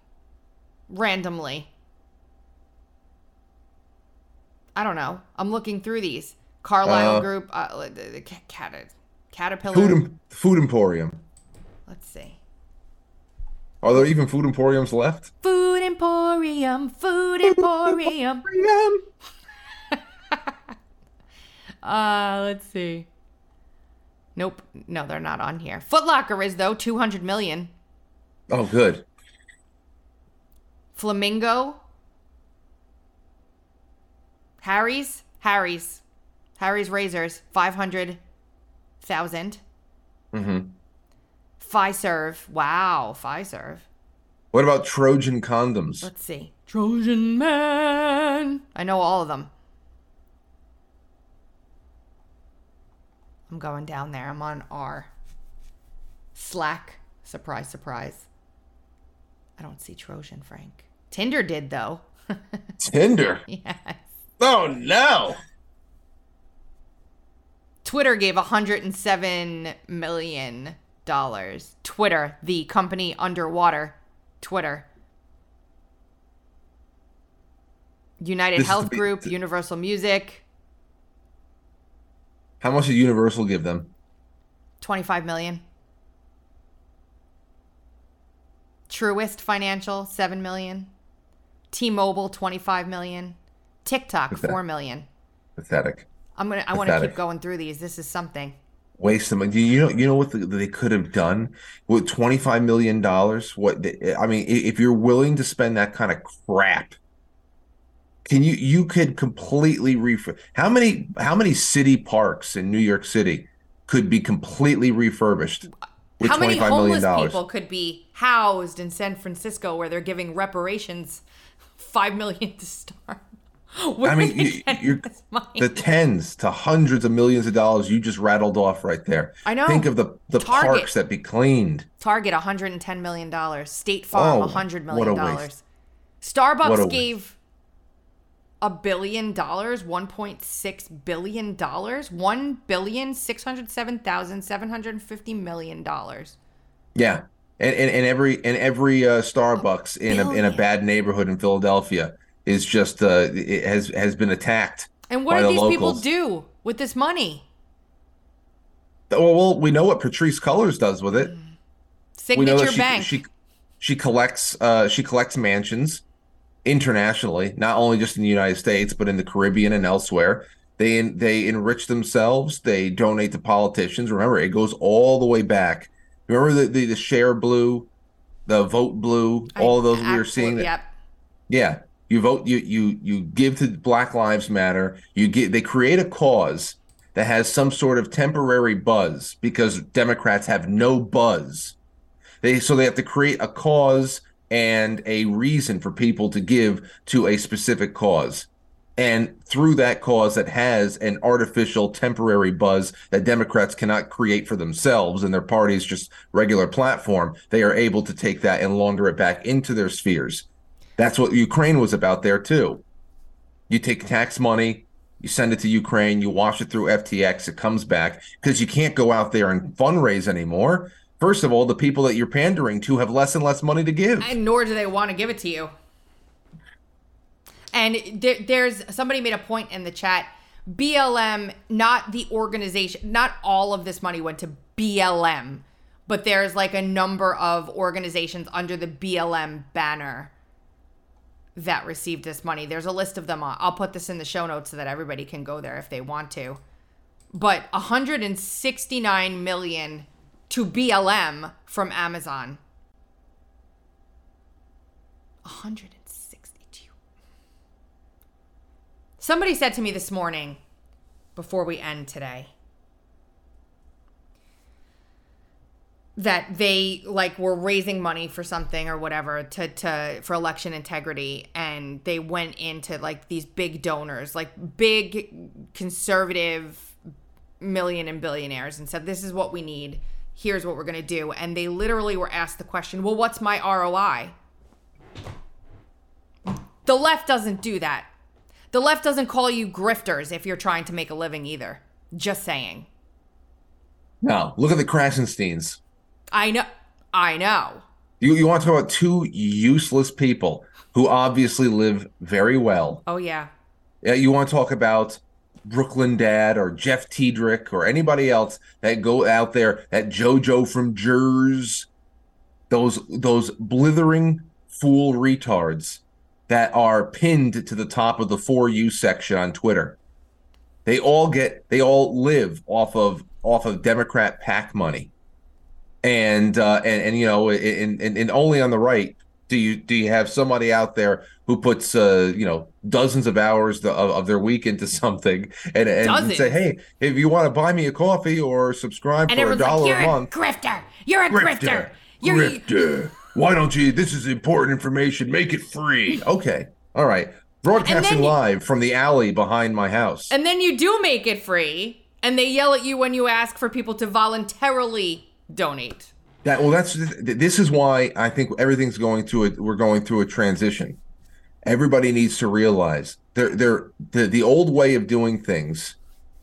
randomly. I don't know. I'm looking through these. Carlyle Uh, Group, uh, the, the Cat- Cat- Caterpillar. Food em- food emporium. Let's see. Are there even food emporiums left? Food Emporium, Food Emporium. uh, let's see. Nope, no, they're not on here. Foot Locker is though, 200 million. Oh, good. Flamingo. Harry's, Harry's. Harry's razors, five hundred thousand. Mm-hmm. Fiserv, wow, Fiserv. What about Trojan condoms? Let's see. Trojan Man. I know all of them. I'm going down there. I'm on R. Slack. Surprise, surprise. I don't see Trojan, Frank. Tinder did, though. Tinder. yes. Oh no. Twitter gave 107 million dollars. Twitter, the company underwater. Twitter. United This Health Group, Universal Music, How much did Universal give them? 25 million. Truist Financial, 7 million. T-Mobile, 25 million. TikTok, Okay. 4 million. Pathetic. I'm to I want to keep going through these. This is something. Waste. Do You know, you know what the, they could have done with twenty five million dollars. What I mean, if you're willing to spend that kind of crap, can you you could completely refurb? How many how many city parks in New York City could be completely refurbished with How many five homeless dollars? people could be housed in San Francisco where they're giving reparations 5 million to start? Where I mean, you, you're the tens to hundreds of millions of dollars you just rattled off right there. I know. Think of the the Target. parks that be cleaned. Target 110 million dollars, State Farm Oh, 100 what million a dollars. Starbucks a gave a billion dollars, 1.6 billion dollars, 1 billion 607,750 million dollars. Yeah, and and, and every and every uh, Starbucks in a in a bad neighborhood in Philadelphia is just uh it has has been attacked. And what do the these people do with this money? Well, well, we know what Patrisse Cullors does with it. Signature she, Bank. she she collects uh she collects mansions internationally, not only just in the United States but in the Caribbean and elsewhere. They they enrich themselves. They donate to politicians. Remember, it goes all the way back. Remember the the, the Shareblue, the vote blue, all of those we were seeing. That, Yep. yeah, you vote. You you you give to Black Lives Matter. You get. They create a cause that has some sort of temporary buzz because Democrats have no buzz. They so they have to create a cause and a reason for people to give to a specific cause. And through that cause that has an artificial temporary buzz that Democrats cannot create for themselves and their party's just regular platform, they are able to take that and launder it back into their spheres. That's what Ukraine was about there too. You take tax money, you send it to Ukraine, you wash it through FTX, it comes back because you can't go out there and fundraise anymore. First of all, the people that you're pandering to have less and less money to give. and nor do they want to give it to you. And there, there's somebody made a point in the chat. BLM, not the organization, not all of this money went to BLM, but there's like a number of organizations under the BLM banner that received this money. There's a list of them. I'll put this in the show notes so that everybody can go there if they want to. But 169 million to BLM from Amazon. 162. Somebody said to me this morning before we end today that they like were raising money for something or whatever to to for election integrity and they went into like these big donors like big conservative million and billionaires and said this is what we need. Here's what we're going to do. And they literally were asked the question well what's my ROI the left doesn't do that. The left doesn't call you grifters if you're trying to make a living either. Just saying. No, look at the Krasensteins. I know i know You you want to talk about two useless people who obviously live very well. oh yeah Yeah, you want to talk about Brooklyn Dad or Jeff Tiedrich or anybody else that go out there, that JoJo from Jers, those those blithering fool retards that are pinned to the top of the for you section on Twitter. They all get they all live off of off of Democrat PAC money. And uh and, and you know and, and and only on the right do you do you have somebody out there who puts uh you know dozens of hours the, of, of their week into something and, and Dozens. say, hey, if you want to buy me a coffee or subscribe And for a like, dollar you're a a month. grifter. You're a grifter. You're grifter. Why don't you? This is important information. Make it free. Okay. All right. Broadcasting you- live from the alley behind my house. And then you do make it free, and they yell at you when you ask for people to voluntarily donate. That well, that's this is why I think everything's going through it. We're going through a transition. Everybody needs to realize they're, they're, the the old way of doing things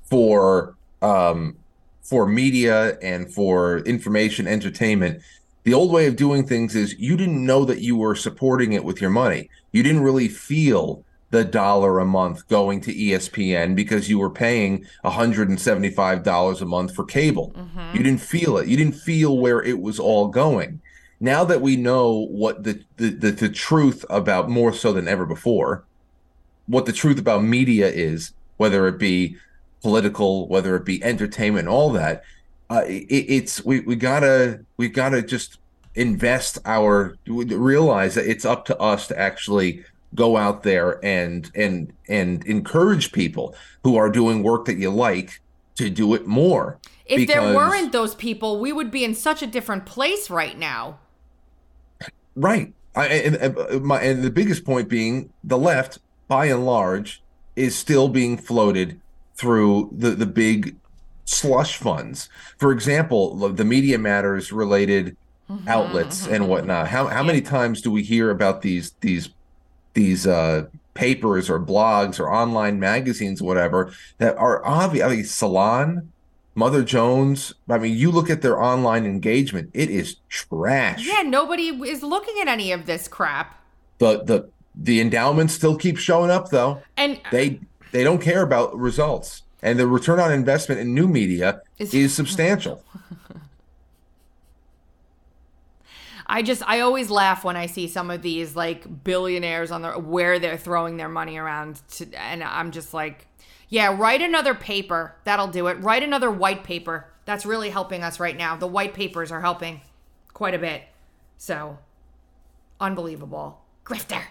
for um for media and for information entertainment. The old way of doing things is you didn't know that you were supporting it with your money. You didn't really feel the dollar a month going to ESPN because you were paying $175 a month for cable. You didn't feel it. You didn't feel where it was all going. Now that we know what the, the, the, the truth about more so than ever before, what the truth about media is, whether it be political, whether it be entertainment, all that, uh, it, it's we, we gotta we gotta just invest our realize that it's up to us to actually go out there and and and encourage people who are doing work that you like to do it more. If there weren't those people, we would be in such a different place right now. Right. I, and, and uh, my and the biggest point being the left, by and large, is still being floated through the the big slush funds. For example, the Media Matters related mm-hmm, outlets and mm-hmm. whatnot. How how many times do we hear about these these these uh papers or blogs or online magazines, or whatever, that are obvious? I mean, Salon, Mother Jones. I mean, you look at their online engagement; it is trash Yeah, nobody is looking at any of this crap. the the the endowments still keep showing up though And they they don't care about results and the return on investment in new media Is- is, substantial I just I always laugh when I see some of these like billionaires on their where they're throwing their money around to, and I'm just like, yeah, write another paper. That'll do it. Write another white paper. That's really helping us right now. The white papers are helping quite a bit. So, unbelievable. Grifter.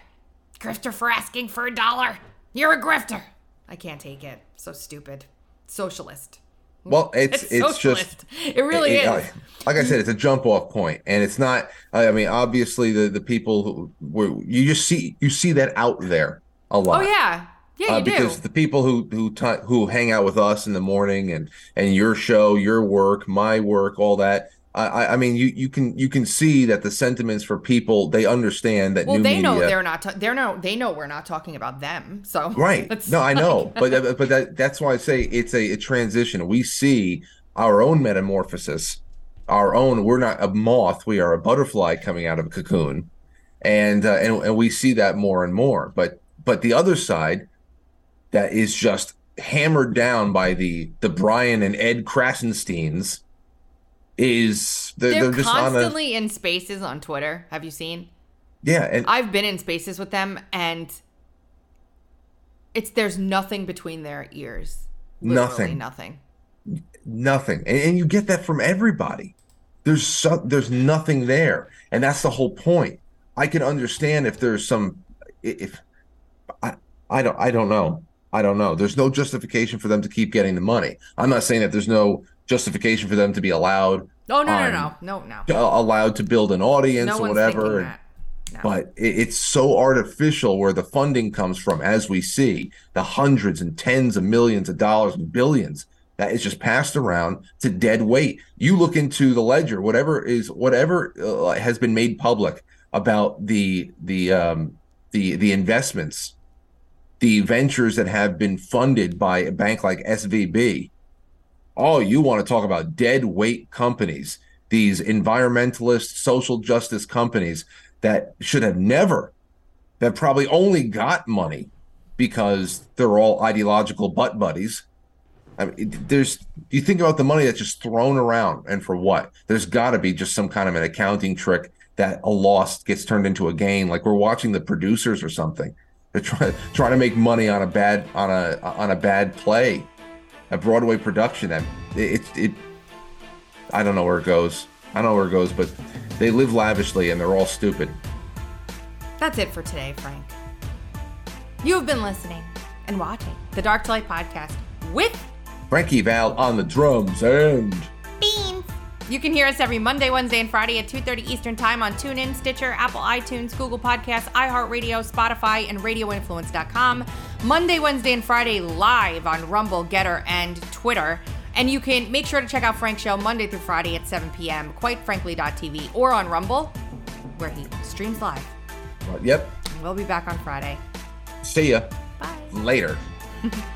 Grifter for asking for a dollar. You're a grifter. I can't take it. So stupid. Socialist. Well it's It's, it's, just it really it- is. like i said it's a jump off point and it's not i mean obviously the the people who were you just see you see that out there a lot oh yeah. Yeah, uh, you do. because the people who who ti who hang out with us in the morning and and your show, your work, my work, all that. I I- mean, you you can you can see that the sentiments for people they understand that Well, new they media. know they're not. Ta- they're no. They know we're not talking about them. So right. No, I know, like- but but that, that's why I say it's a, a transition. We see our own metamorphosis, our own. We're not a moth; we are a butterfly coming out of a cocoon, and uh, and and we see that more and more. But but the other side, that is just hammered down by the the Brian and Ed Krasensteins, is they're, they're, they're just a constantly in spaces on Twitter. Have you seen? yeah, and I've been in spaces with them, and it's there's nothing between their ears. Literally Nothing. Nothing. nothing and, and you get that from everybody there's so, there's nothing there and that's the whole point i can understand if there's some if i i don't i don't know i don't know there's no justification for them to keep getting the money i'm not saying that there's no justification for them to be allowed Oh no no Um, no no no. uh, allowed to build an audience No or whatever and-. No. but it, it's so artificial where the funding comes from as we see the hundreds and tens of millions of dollars and billions that is just passed around to dead weight you look into the ledger whatever is whatever uh, has been made public about the the um the the investments the ventures that have been funded by a bank like svb oh you want to talk about dead weight companies these environmentalist social justice companies that should have never that probably only got money because they're all ideological butt buddies. I mean, there's you think about the money that's just thrown around and for what? There's got to be just some kind of an accounting trick that a loss gets turned into a gain like we're watching the producers or something. They're trying trying to make money on a bad on a on a bad play a broadway production that it, it it i don't know where it goes i don't know where it goes but they live lavishly and they're all stupid That's it for today, Frank. You have been listening and watching the Dark to Light podcast with Frankie Val on the drums and Beanz. You can hear us every Monday, Wednesday, and Friday at 2.30 Eastern Time on TuneIn, Stitcher, Apple iTunes, Google Podcasts, iHeartRadio, Spotify, and RadioInfluence.com. Monday, Wednesday, and Friday live on Rumble, Gettr, and Twitter. And you can make sure to check out Frank's show Monday through Friday at 7 p.m., quitefrankly.tv, or on Rumble, where he streams live. yep. We'll be back on Friday. See ya Bye. later.